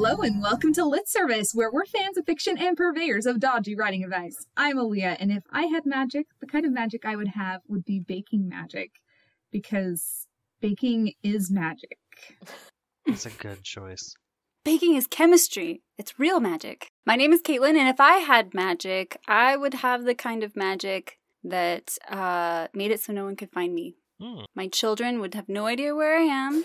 Hello and welcome to Lit Service, where we're fans of fiction and purveyors of dodgy writing advice. I'm Aaliyah, and if I had magic, the kind of magic I would have would be baking magic, because baking is magic. That's a good choice. Baking is chemistry. It's real magic. My name is Caitlin, and if I had magic, I would have the kind of magic that uh, made it so no one could find me. Hmm. My children would have no idea where I am,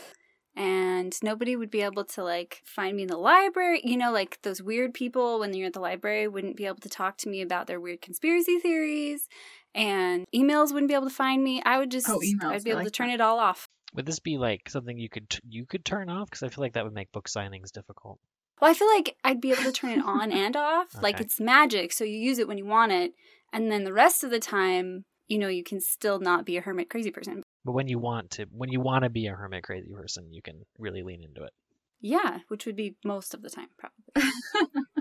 and nobody would be able to like find me in the library. You know, like those weird people when you're at the library wouldn't be able to talk to me about their weird conspiracy theories, and emails wouldn't be able to find me. I would just, Oh, emails, I'd be I able like to turn that. it all off. Would this be like something you could you could turn off? Because I feel like that would make book signings difficult. Well, I feel like I'd be able to turn it on and off. Like it's magic, so you use it when you want it, and then the rest of the time, you know, you can still not be a hermit crazy person. But when you want to, when you want to be a hermit crazy person, you can really lean into it. Yeah, which would be most of the time, probably.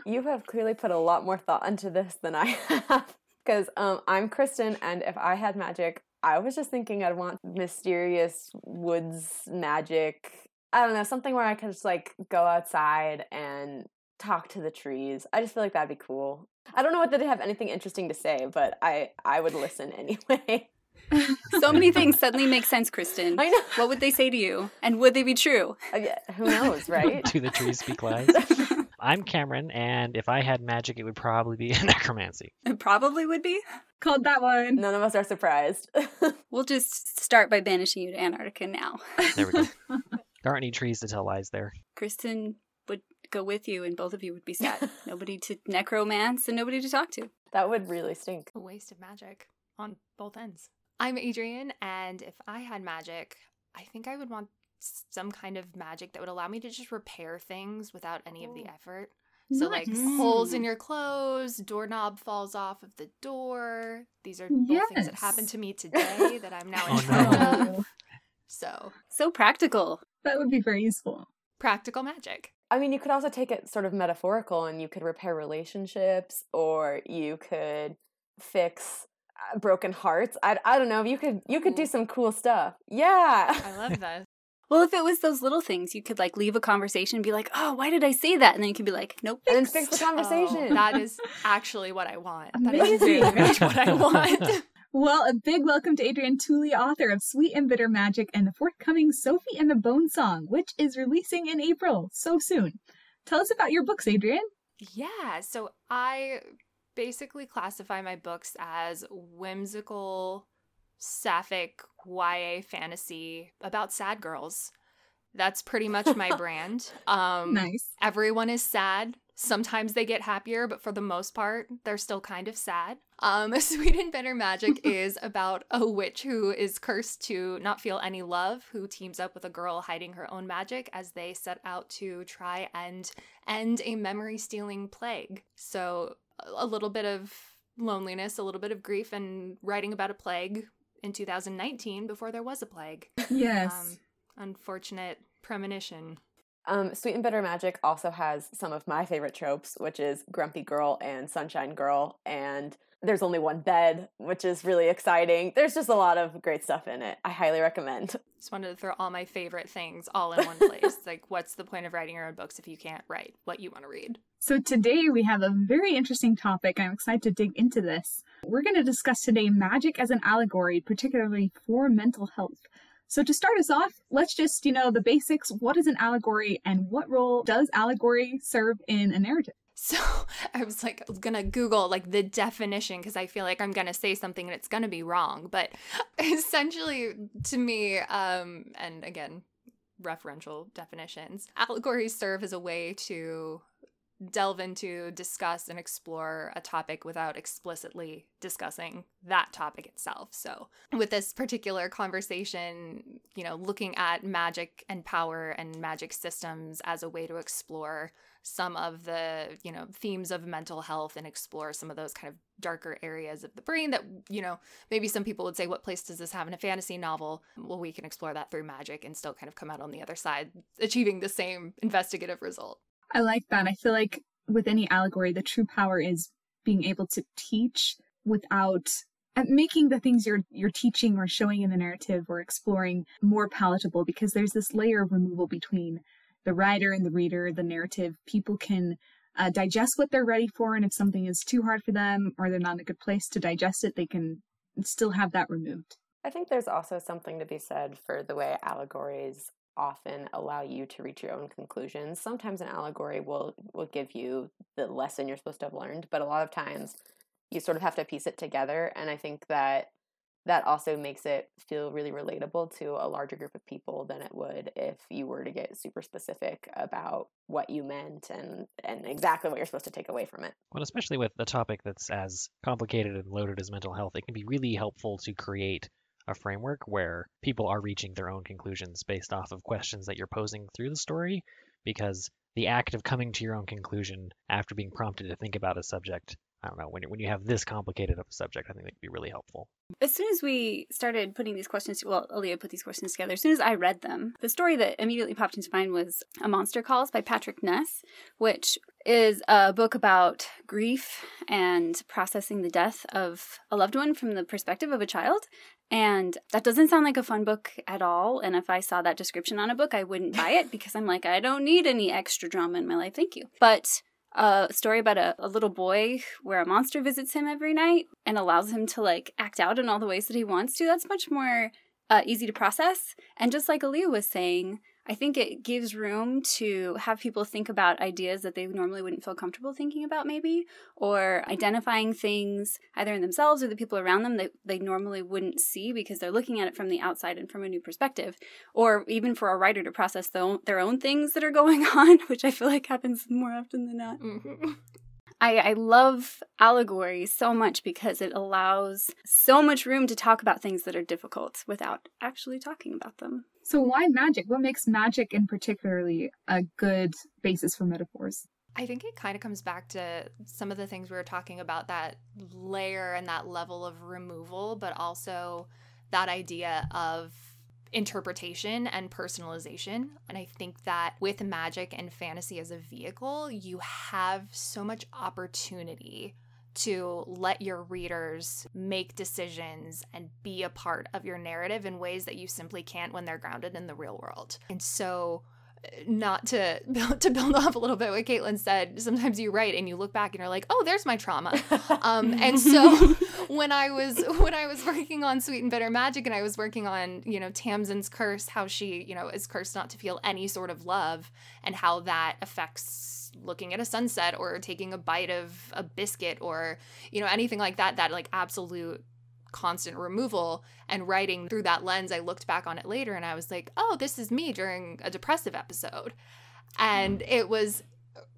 You have clearly put a lot more thought into this than I have. Because um, I'm Kristen, and if I had magic, I was just thinking I'd want mysterious woods magic. I don't know, something where I could just like go outside and talk to the trees. I just feel like that'd be cool. I don't know whether they have anything interesting to say, but I I would listen anyway. So many things suddenly make sense, Kristen. I know. What would they say to you, and would they be true? Uh, yeah, Who knows, right? Do the trees speak lies? I'm Cameron, and if I had magic, it would probably be necromancy. It probably would be. Called that one. None of us are surprised. We'll just start by banishing you to Antarctica now. There we go. there aren't any trees to tell lies there. Kristen would go with you, and both of you would be sad. nobody to necromance and nobody to talk to. that would really stink. a waste of magic on both ends. I'm Adrienne, and if I had magic, I think I would want some kind of magic that would allow me to just repair things without any of the oh, effort. So, like holes in your clothes, doorknob falls off of the door. These are both things that happened to me today that I'm now oh, in Oh, charge no. of. So, So practical. That would be very useful. practical magic. I mean, you could also take it sort of metaphorical and you could repair relationships or you could fix Uh, broken hearts. I, I don't know. You could you could do some cool stuff. Yeah. I love that. Well, if it was those little things, you could like leave a conversation and be like, "Oh, why did I say that?" And then you could be like, "Nope." and then fix the conversation. Oh, that is actually what I want. That is Amazing. very much what I want. Well, a big welcome to Adrienne Tooley, author of Sweet and Bitter Magic and the forthcoming Sofi and the Bone Song, which is releasing in April, so soon. Tell us about your books, Adrienne. Yeah, so I basically classify my books as whimsical, sapphic YA fantasy about sad girls. That's pretty much my brand. Um Nice. everyone is sad. Sometimes they get happier, but for the most part, they're still kind of sad. Um, Sweet and Bitter Magic is about a witch who is cursed to not feel any love, who teams up with a girl hiding her own magic as they set out to try and end a memory stealing plague. So, a- a little bit of loneliness, a little bit of grief, and writing about a plague in 2019 before there was a plague. Yes. Um, unfortunate premonition. Um, Sweet and Bitter Magic also has some of my favorite tropes, which is Grumpy Girl and Sunshine Girl, and there's only one bed, which is really exciting. There's just a lot of great stuff in it. I highly recommend. Just wanted to throw all my favorite things all in one place. like, what's the point of writing your own books if you can't write what you want to read? So today we have a very interesting topic. I'm excited to dig into this. We're going to discuss today magic as an allegory, particularly for mental health. So to start us off, let's just, you know, the basics. What is an allegory and what role does allegory serve in a narrative? So I was like gonna Google like the definition because I feel like I'm gonna say something and it's gonna be wrong. But essentially, to me, um, and again, referential definitions, allegories serve as a way to delve into, discuss, and explore a topic without explicitly discussing that topic itself. So, with this particular conversation, you know, looking at magic and power and magic systems as a way to explore some of the, you know, themes of mental health and explore some of those kind of darker areas of the brain that, you know, maybe some people would say, what place does this have in a fantasy novel? Well, we can explore that through magic and still kind of come out on the other side, achieving the same investigative result. I like that. I feel like with any allegory, the true power is being able to teach without making the things you're you're teaching or showing in the narrative or exploring more palatable because there's this layer of removal between the writer and the reader, the narrative, people can uh, digest what they're ready for. And if something is too hard for them or they're not in a good place to digest it, they can still have that removed. I think there's also something to be said for the way allegories often allow you to reach your own conclusions. Sometimes an allegory will will give you the lesson you're supposed to have learned, but a lot of times you sort of have to piece it together and I think that that also makes it feel really relatable to a larger group of people than it would if you were to get super specific about what you meant and and exactly what you're supposed to take away from it. Well, especially with a topic that's as complicated and loaded as mental health, it can be really helpful to create a framework where people are reaching their own conclusions based off of questions that you're posing through the story because the act of coming to your own conclusion after being prompted to think about a subject I don't know when when you have this complicated of a subject, I think that could be really helpful. As soon as we started putting these questions, well, Aaliyah put these questions together. As soon as I read them, the story that immediately popped into mind was "A Monster Calls" by Patrick Ness, which is a book about grief and processing the death of a loved one from the perspective of a child. And that doesn't sound like a fun book at all. And if I saw that description on a book, I wouldn't buy it because I'm like, I don't need any extra drama in my life. Thank you. But a story about a, a, little boy where a monster visits him every night and allows him to like act out in all the ways that he wants to. That's much more uh, easy to process. And just like Aaliyah was saying, I think it gives room to have people think about ideas that they normally wouldn't feel comfortable thinking about, maybe, or identifying things either in themselves or the people around them that they normally wouldn't see because they're looking at it from the outside and from a new perspective, or even for a writer to process their own, their own things that are going on, which I feel like happens more often than not. Mm-hmm. I, I love allegory so much because it allows so much room to talk about things that are difficult without actually talking about them. So, why magic? What makes magic in particularly a good basis for metaphors? I think it kind of comes back to some of the things we were talking about that layer and that level of removal, but also that idea of interpretation and personalization. And I think that with magic and fantasy as a vehicle, you have so much opportunity to let your readers make decisions and be a part of your narrative in ways that you simply can't when they're grounded in the real world. And so not to to build off a little bit what Caitlin said, sometimes you write and you look back and you're like, oh, there's my trauma. Um, and so when I was when I was working on Sweet and Bitter Magic and I was working on you know Tamsin's curse, how she you know is cursed not to feel any sort of love, and how that affects looking at a sunset or taking a bite of a biscuit or you know anything like that that like absolute constant removal and writing through that lens, I looked back on it later and I was like, oh, this is me during a depressive episode. And mm. it was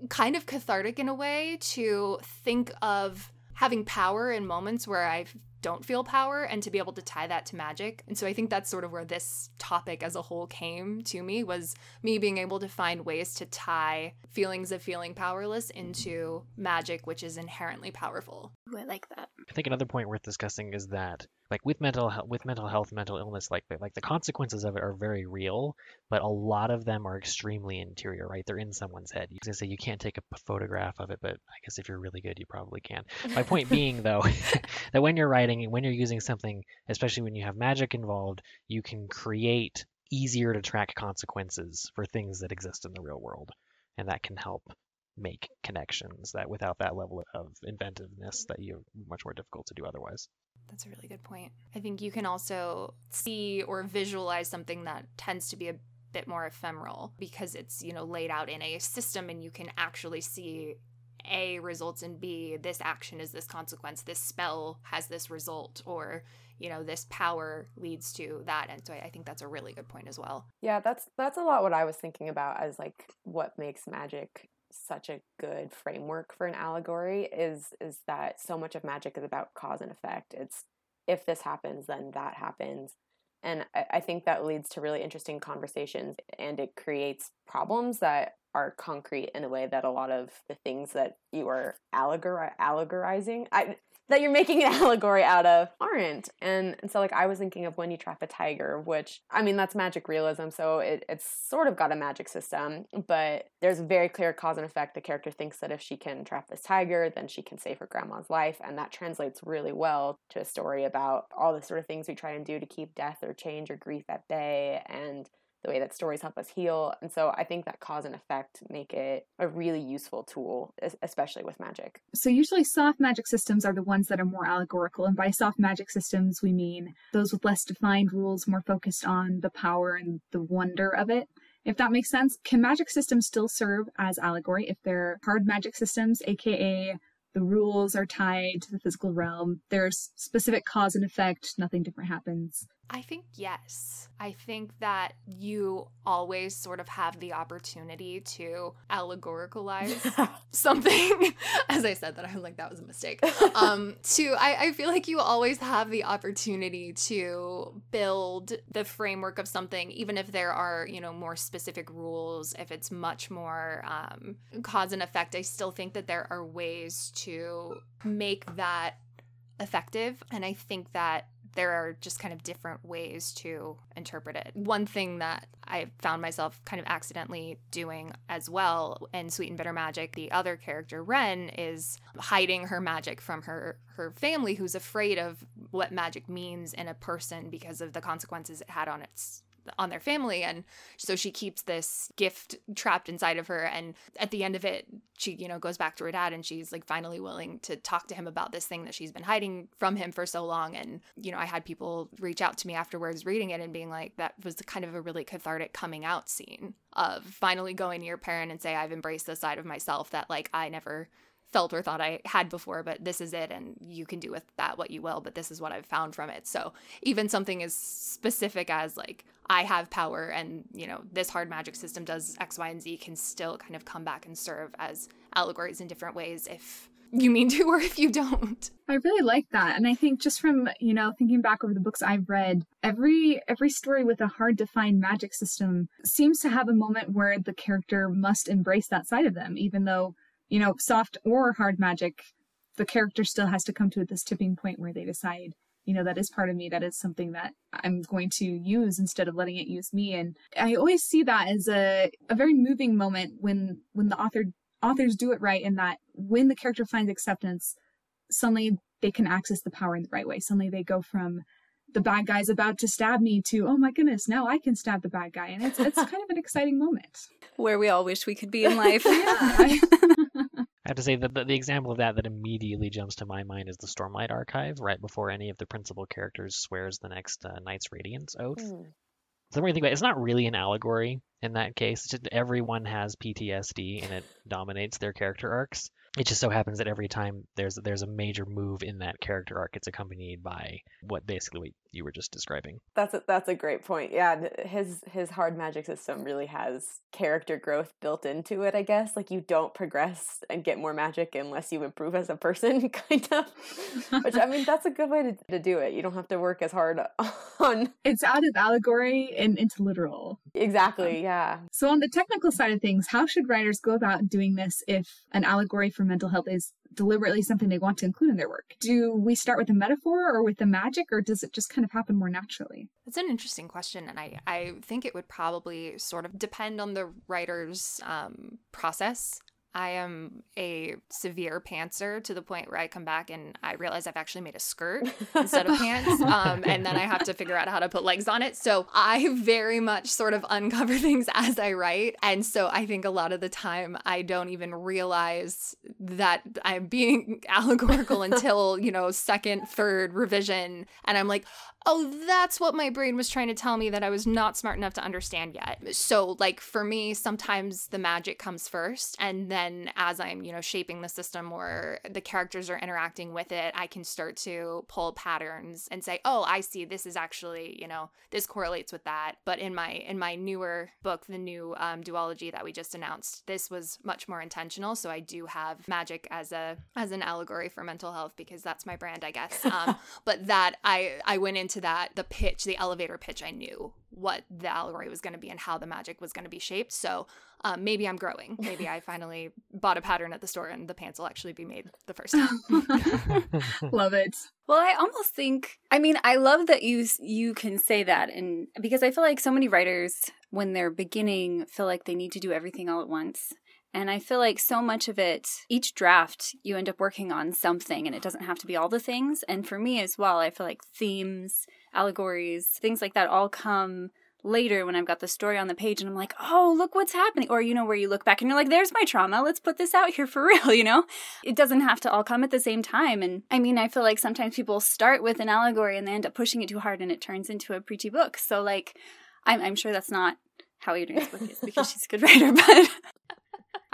kind of cathartic in a way to think of having power in moments where I don't feel power and to be able to tie that to magic. And so I think that's sort of where this topic as a whole came to me was me being able to find ways to tie feelings of feeling powerless into magic which is inherently powerful. Ooh, I like that. I think another point worth discussing is that like with mental health with mental health mental illness like like the consequences of it are very real but a lot of them are extremely interior right they're in someone's head you can say you can't take a photograph of it but i guess if you're really good you probably can my point being though that when you're writing when you're using something especially when you have magic involved you can create easier to track consequences for things that exist in the real world and that can help make connections that without that level of inventiveness that you're much more difficult to do otherwise that's a really good point. I think you can also see or visualize something that tends to be a bit more ephemeral because it's, you know, laid out in a system and you can actually see A results in B, this action is this consequence, this spell has this result, or, you know, this power leads to that. And so I think that's a really good point as well. Yeah, that's that's a lot what I was thinking about as like what makes magic such a good framework for an allegory is is that so much of magic is about cause and effect. It's if this happens, then that happens. And I, I think that leads to really interesting conversations and it creates problems that are concrete in a way that a lot of the things that you are allegor- allegorizing I that you're making an allegory out of aren't. And, and so like I was thinking of when you trap a tiger, which I mean that's magic realism, so it, it's sort of got a magic system, but there's a very clear cause and effect. The character thinks that if she can trap this tiger, then she can save her grandma's life, and that translates really well to a story about all the sort of things we try and do to keep death or change or grief at bay and the way that stories help us heal. And so I think that cause and effect make it a really useful tool, especially with magic. So usually soft magic systems are the ones that are more allegorical. And by soft magic systems, we mean those with less defined rules, more focused on the power and the wonder of it if that makes sense. Can magic systems still serve as allegory if they're hard magic systems, aka the rules are tied to the physical realm. There's specific cause and effect. Nothing different happens. I think yes. I think that you always sort of have the opportunity to allegoricalize something. As I said that, I'm like, that was a mistake. Um, to I, I feel like you always have the opportunity to build the framework of something, even if there are, you know, more specific rules, if it's much more um, cause and effect. I still think that there are ways to make that effective. And I think that there are just kind of different ways to interpret it. One thing that I found myself kind of accidentally doing as well in Sweet and Bitter Magic, the other character Wren is hiding her magic from her her family who's afraid of what magic means in a person because of the consequences it had on its on their family and so she keeps this gift trapped inside of her and at the end of it she you know goes back to her dad and she's like finally willing to talk to him about this thing that she's been hiding from him for so long and you know I had people reach out to me afterwards reading it and being like that was kind of a really cathartic coming out scene of finally going to your parent and say I've embraced the side of myself that like I never felt or thought I had before, but this is it, and you can do with that what you will, but this is what I've found from it. So even something as specific as like, I have power and, you know, this hard magic system does X, Y, and Z can still kind of come back and serve as allegories in different ways if you mean to or if you don't. I really like that. And I think just from, you know, thinking back over the books I've read, every every story with a hard to find magic system seems to have a moment where the character must embrace that side of them, even though you know, soft or hard magic, the character still has to come to this tipping point where they decide, you know, that is part of me, that is something that I'm going to use instead of letting it use me. And I always see that as a, a very moving moment when when the author authors do it right in that when the character finds acceptance, suddenly they can access the power in the right way. Suddenly they go from the bad guy's about to stab me to oh my goodness now i can stab the bad guy and it's it's kind of an exciting moment where we all wish we could be in life yeah I have to say that the, the, example of that that immediately jumps to my mind is the Stormlight Archive, right before any of the principal characters swears the next uh, Knights Radiant oath. Mm. So the more you think about it, it's not really an allegory in that case. Just everyone has PTSD and it dominates their character arcs it just so happens that every time there's there's a major move in that character arc, it's accompanied by what basically what you were just describing. That's a, that's a great point. Yeah, his his hard magic system really has character growth built into it. I guess like you don't progress and get more magic unless you improve as a person, kind of. Which I mean, that's a good way to, to do it. You don't have to work as hard on. It's out of allegory and into literal. Exactly. Um, Yeah. So on the technical side of things, how should writers go about doing this if an allegory for mental health is deliberately something they want to include in their work? Do we start with a metaphor or with the magic, or does it just kind of happen more naturally? That's an interesting question, and I, I think it would probably sort of depend on the writer's um, process. I am a severe pantser to the point where I come back and I realize I've actually made a skirt instead of pants. Um, and then I have to figure out how to put legs on it. So I very much sort of uncover things as I write. And so I think a lot of the time I don't even realize that I'm being allegorical until, you know, second, third revision. And I'm like, oh, that's what my brain was trying to tell me that I was not smart enough to understand yet. So, like, for me, sometimes the magic comes first. And then as I'm, you know, shaping the system or the characters are interacting with it, I can start to pull patterns and say, oh, I see this is actually, you know, this correlates with that. But in my, in my newer book, the new um, duology that we just announced, this was much more intentional. So I do have magic as a, as an allegory for mental health because that's my brand, I guess. Um, but that I, I went into that the pitch, the elevator pitch, I knew what the allegory was going to be and how the magic was going to be shaped. So um, maybe I'm growing. Maybe I finally bought a pattern at the store and the pants will actually be made the first time. love it. Well, I almost think. I mean, I love that you you can say that, and because I feel like so many writers, when they're beginning, feel like they need to do everything all at once. And I feel like so much of it, each draft, you end up working on something and it doesn't have to be all the things. And for me as well, I feel like themes, allegories, things like that all come later when I've got the story on the page and I'm like, oh, look what's happening. Or, you know, where you look back and you're like, there's my trauma. Let's put this out here for real, you know? It doesn't have to all come at the same time. And I mean, I feel like sometimes people start with an allegory and they end up pushing it too hard and it turns into a preachy book. So, like, I'm, I'm sure that's not how Adrienne's book is because she's a good writer, but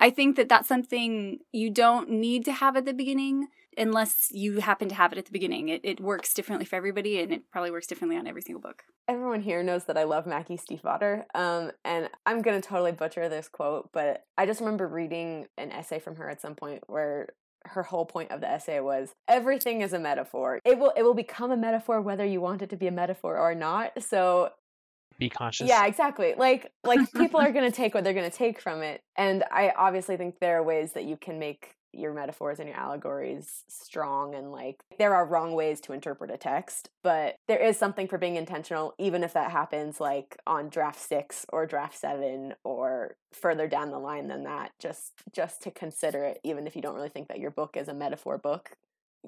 I think that that's something you don't need to have at the beginning unless you happen to have it at the beginning. It, it works differently for everybody and it probably works differently on every single book. Everyone here knows that I love Maggie Stiefvater, um, and I'm going to totally butcher this quote, but I just remember reading an essay from her at some point where her whole point of the essay was everything is a metaphor. It will it will become a metaphor whether you want it to be a metaphor or not. So Be conscious. yeah, exactly. Like like people are going to take what they're going to take from it. And I obviously think there are ways that you can make your metaphors and your allegories strong and like there are wrong ways to interpret a text, but there is something for being intentional even if that happens like on draft 6 or draft 7 or further down the line than that just just to consider it even if you don't really think that your book is a metaphor book.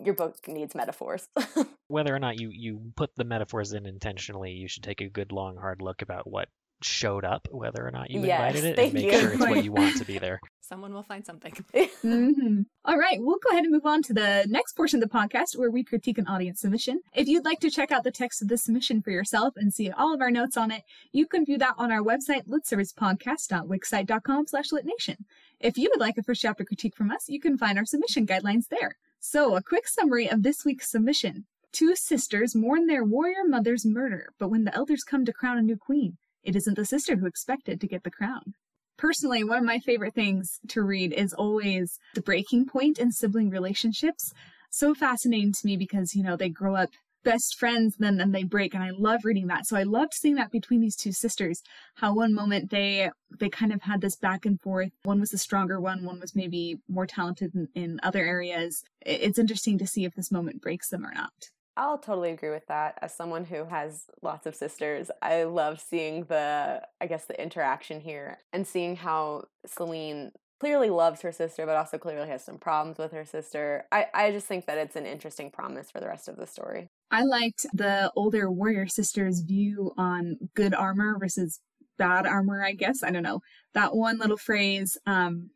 Your book needs metaphors. Whether or not you you put the metaphors in intentionally, you should take a good long hard look about what showed up, whether or not you Yes, invited it, and make you. sure it's what you want to be there. Someone will find something. Mhm. All right, we'll go ahead and move on to the next portion of the podcast where we critique an audience submission. If you'd like to check out the text of the submission for yourself and see all of our notes on it, you can view that on our website, litservicepodcast.wixsite.com slash litnation. If you would like a first chapter critique from us, you can find our submission guidelines there. So, a quick summary of this week's submission. Two sisters mourn their warrior mother's murder, but when the elders come to crown a new queen, it isn't the sister who expected to get the crown personally, one of my favorite things to read is always the breaking point in sibling relationships. So fascinating to me because, you know, they grow up best friends, then then they break, and I love reading that. So I loved seeing that between these two sisters. How one moment they they kind of had this back and forth. One was the stronger one, one was maybe more talented in, in other areas. It's interesting to see if this moment breaks them or not. I'll totally agree with that. As someone who has lots of sisters, I love seeing the, I guess, the interaction here and seeing how Celine clearly loves her sister, but also clearly has some problems with her sister. I, I just think that it's an interesting promise for the rest of the story. I liked the older warrior sister's view on good armor versus bad armor, I guess. I don't know. That one little phrase um,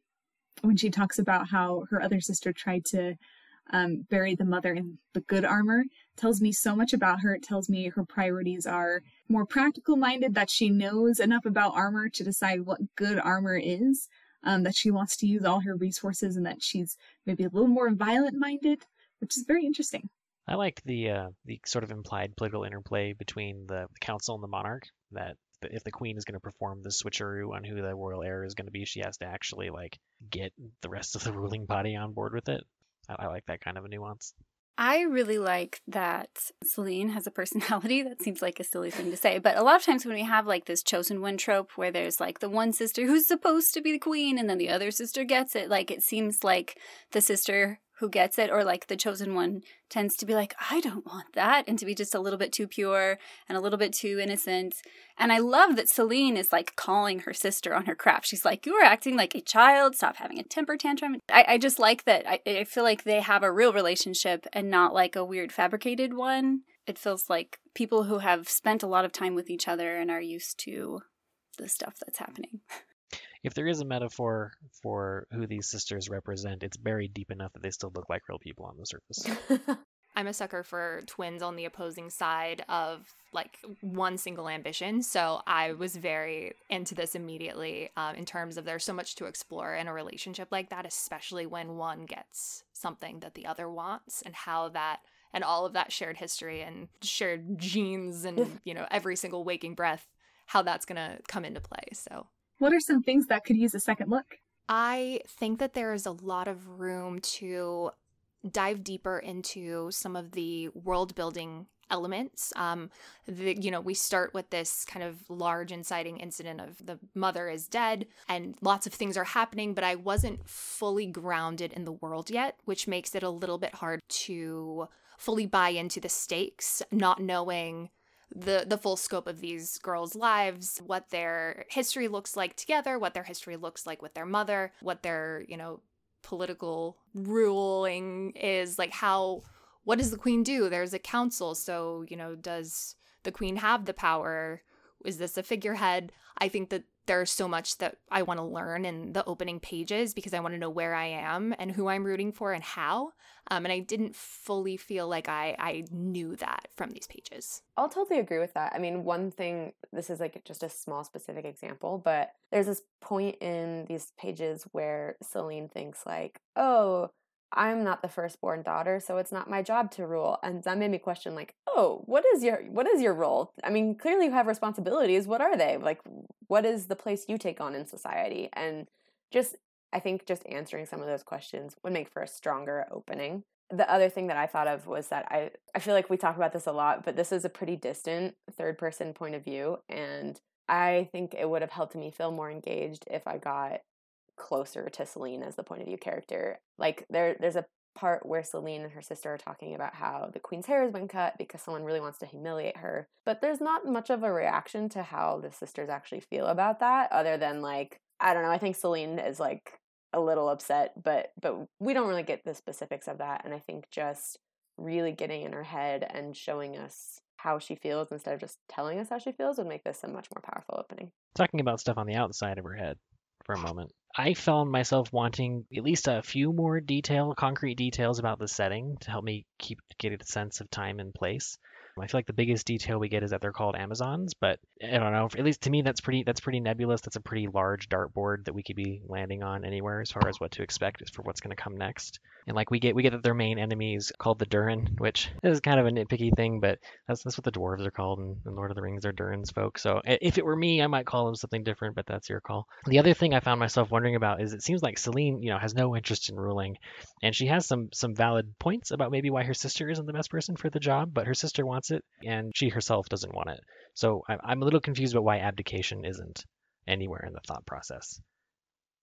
when she talks about how her other sister tried to um, bury the mother in the good armor tells me so much about her. It tells me her priorities are more practical minded, that she knows enough about armor to decide what good armor is, um, that she wants to use all her resources, and that she's maybe a little more violent minded, which is very interesting. I like the uh, the sort of implied political interplay between the, council and the monarch. That if the queen is going to perform the switcheroo on who the royal heir is going to be, she has to actually like get the rest of the ruling body on board with it. I, I like that kind of a nuance. I really like that Celine has a personality. That seems like a silly thing to say, but a lot of times when we have like this chosen one trope where there's like the one sister who's supposed to be the queen and then the other sister gets it, like it seems like the sister who gets it or like the chosen one tends to be like, I don't want that, and to be just a little bit too pure and a little bit too innocent. And I love that Celine is like calling her sister on her crap. She's like, You are acting like a child. Stop having a temper tantrum. I, I just like that. I, I feel like they have a real relationship and not like a weird fabricated one. It feels like people who have spent a lot of time with each other and are used to the stuff that's happening. If there is a metaphor for who these sisters represent, it's buried deep enough that they still look like real people on the surface. I'm a sucker for twins on the opposing side of like one single ambition. So I was very into this immediately um, in terms of there's so much to explore in a relationship like that, especially when one gets something that the other wants and how that and all of that shared history and shared genes and you know every single waking breath how that's going to come into play. So What are some things that could use a second look? I think that there is a lot of room to dive deeper into some of the world building elements. Um, the, you know, we start with this kind of large inciting incident of the mother is dead and lots of things are happening, but I wasn't fully grounded in the world yet, which makes it a little bit hard to fully buy into the stakes, not knowing the the full scope of these girls' lives, what their history looks like together, what their history looks like with their mother, what their, you know, political ruling is, like how what does the queen do? There's a council, so, you know, does the queen have the power is this a figurehead? I think that there's so much that I want to learn in the opening pages because I want to know where I am and who I'm rooting for and how. Um, and I didn't fully feel like I, I knew that from these pages. I'll totally agree with that. I mean, one thing, this is like just a small specific example, but there's this point in these pages where Celine thinks, like, oh, I'm not the firstborn daughter, so it's not my job to rule. And that made me question like, oh, what is your what is your role? I mean, clearly you have responsibilities. What are they? Like what is the place you take on in society? And just I think just answering some of those questions would make for a stronger opening. The other thing that I thought of was that I I feel like we talk about this a lot, but this is a pretty distant third person point of view and I think it would have helped me feel more engaged if I got closer to Celine as the point of view character. Like there there's a part where Celine and her sister are talking about how the queen's hair has been cut because someone really wants to humiliate her. But there's not much of a reaction to how the sisters actually feel about that other than like I don't know, I think Celine is like a little upset, but but we don't really get the specifics of that and I think just really getting in her head and showing us how she feels instead of just telling us how she feels would make this a much more powerful opening. Talking about stuff on the outside of her head for a moment. I found myself wanting at least a few more detail, concrete details about the setting to help me keep get a sense of time and place. I feel like the biggest detail we get is that they're called Amazons, but I don't know. At least to me, that's pretty that's pretty nebulous. That's a pretty large dartboard that we could be landing on anywhere as far as what to expect is for what's going to come next. And like we get we get that their main enemy is called the Durin, which is kind of a nitpicky thing, but that's that's what the dwarves are called in, in Lord of the Rings. They're Durins folk. So if it were me, I might call them something different, but that's your call. The other thing I found myself wondering about is it seems like Celine, you know, has no interest in ruling, and she has some some valid points about maybe why her sister isn't the best person for the job, but her sister wants it, and she herself doesn't want it. So I'm a little confused about why abdication isn't anywhere in the thought process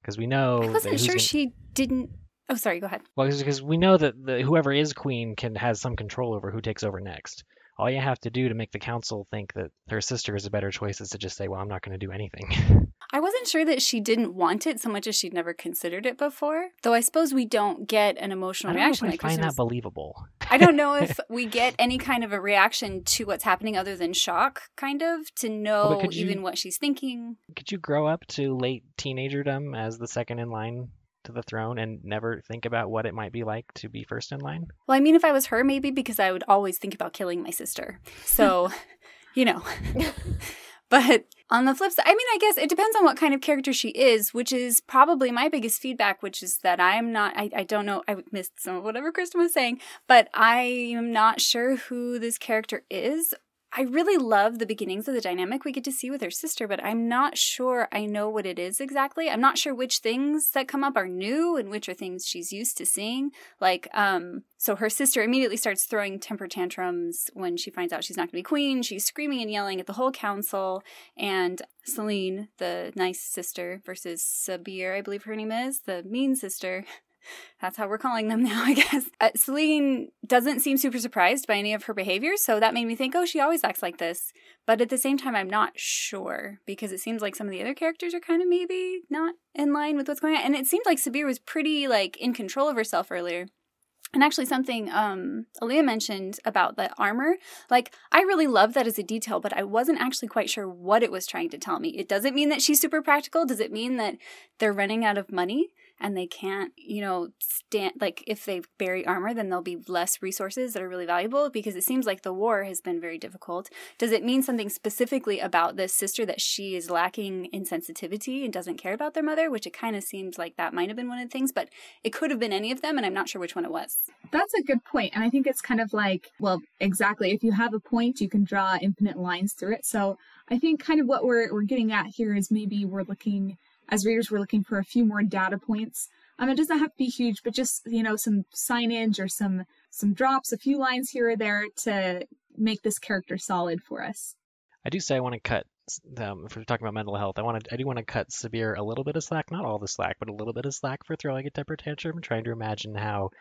because we know I wasn't sure she didn't Oh, sorry. Go ahead. Well, because we know that the, whoever is queen can has some control over who takes over next. All you have to do to make the council think that her sister is a better choice is to just say, "Well, I'm not going to do anything." I wasn't sure that she didn't want it so much as she'd never considered it before. Though I suppose we don't get an emotional reaction. I find that believable. I don't know if we get any kind of a reaction to what's happening other than shock, kind of, to know well, even what she's thinking. Could you grow up to late teenagerdom as the second in line to the throne and never think about what it might be like to be first in line? Well, I mean, if I was her, maybe because I would always think about killing my sister. So, you know. but on the flip side, I mean, I guess it depends on what kind of character she is, which is probably my biggest feedback, which is that I'm not, I, I don't know, I missed some of whatever Kristen was saying, but I am not sure who this character is I really love the beginnings of the dynamic we get to see with her sister, but I'm not sure I know what it is exactly. I'm not sure which things that come up are new and which are things she's used to seeing. Like, um, so her sister immediately starts throwing temper tantrums when she finds out she's not going to be queen. She's screaming and yelling at the whole council. And Celine, the nice sister, versus Sabir, I believe her name is, the mean sister, that's how we're calling them now, I guess. Uh, Celine doesn't seem super surprised by any of her behaviors, so that made me think, oh, she always acts like this. But at the same time, I'm not sure because it seems like some of the other characters are kind of maybe not in line with what's going on. And it seemed like Sabir was pretty like in control of herself earlier. And actually, something um, Aaliyah mentioned about the armor, like I really love that as a detail, but I wasn't actually quite sure what it was trying to tell me. It doesn't mean that she's super practical. Does it mean that they're running out of money? And they can't, you know, stand like if they bury armor, then there'll be less resources that are really valuable because it seems like the war has been very difficult. Does it mean something specifically about this sister that she is lacking in sensitivity and doesn't care about their mother, which it kind of seems like that might have been one of the things, but it could have been any of them, and I'm not sure which one it was. That's a good point, and I think it's kind of like, well, exactly. If you have a point, you can draw infinite lines through it. So I think kind of what we're we're getting at here is maybe we're looking as readers we're looking for a few more data points um it doesn't have to be huge but just you know some signage or some some drops a few lines here or there to make this character solid for us i do say i want to cut um, if we're talking about mental health, I want to I do want to cut Sabir a little bit of slack, not all the slack, but a little bit of slack for throwing a temper tantrum. Trying to imagine how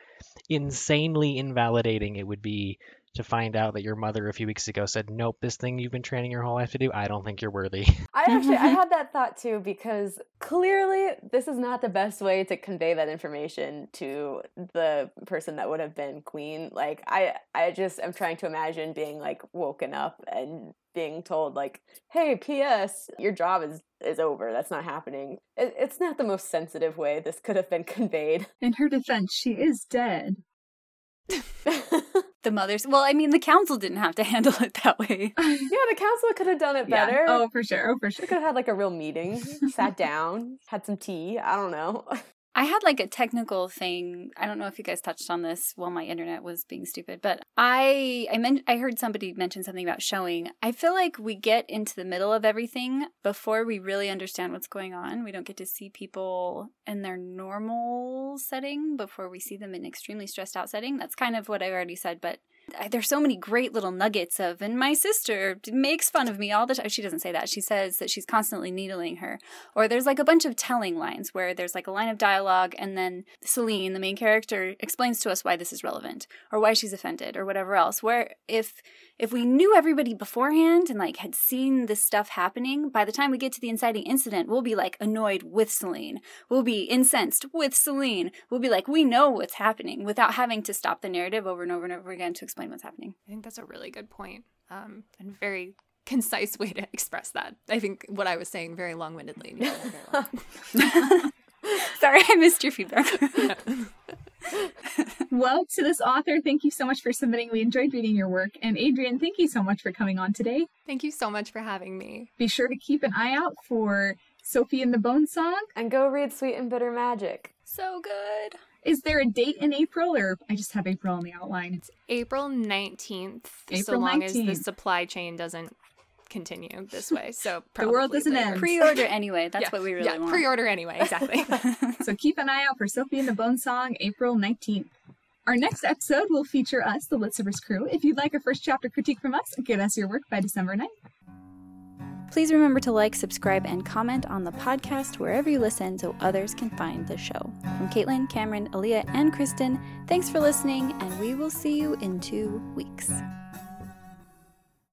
insanely invalidating it would be to find out that your mother a few weeks ago said, "Nope, this thing you've been training your whole life to do, I don't think you're worthy." I actually I had that thought too because clearly this is not the best way to convey that information to the person that would have been queen. Like I I just am trying to imagine being like woken up and being told like, "Hey, P.S. Your job is is over. That's not happening." It, it's not the most sensitive way this could have been conveyed. In her defense, she is dead. the mothers. Well, I mean, the council didn't have to handle it that way. yeah, the council could have done it Yeah. better. Oh, for sure. Oh, for They sure. could have had like a real meeting, sat down, had some tea. I don't know. I had like a technical thing. I don't know if you guys touched on this while my internet was being stupid, but I I meant I heard somebody mention something about showing. I feel like we get into the middle of everything before we really understand what's going on. We don't get to see people in their normal setting before we see them in extremely stressed out setting. That's kind of what I already said, but there's so many great little nuggets of and my sister makes fun of me all the time she doesn't say that she says that she's constantly needling her. Or there's like a bunch of telling lines where there's like a line of dialogue and then celine the main character explains to us why this is relevant or why she's offended or whatever else where if if we knew everybody beforehand and like had seen this stuff happening by the time we get to the inciting incident we'll be like annoyed with celine we'll be incensed with celine we'll be like we know what's happening without having to stop the narrative over and over and over again to explain what's happening I think that's a really good point, um, and very concise way to express that. I think what I was saying very long-windedly. and you said it very long. sorry i missed your feedback Well, to this author, thank you so much for submitting. We enjoyed reading your work. And Adrienne, thank you so much for coming on today. Thank you so much for having me. Be sure to keep an eye out for Sofi and the Bone Song. and go read Sweet and Bitter Magic. so good Is there a date in April, or I just have April on the outline? It's April 19th, so April long as the supply chain doesn't continue this way. So The world probably doesn't later. end. pre-order anyway that's Yeah, what we really yeah, want pre-order anyway, exactly. So keep an eye out for Sofi and the Bone Song, April 19th. Our next episode will feature us, the Litzivers crew. If you'd like a first chapter critique from us, get us your work by December 9th. Please remember to like, subscribe, and comment on the podcast wherever you listen so others can find the show. From Caitlin, Cameron, Aaliyah, and Kristen, thanks for listening, and we will see you in two weeks.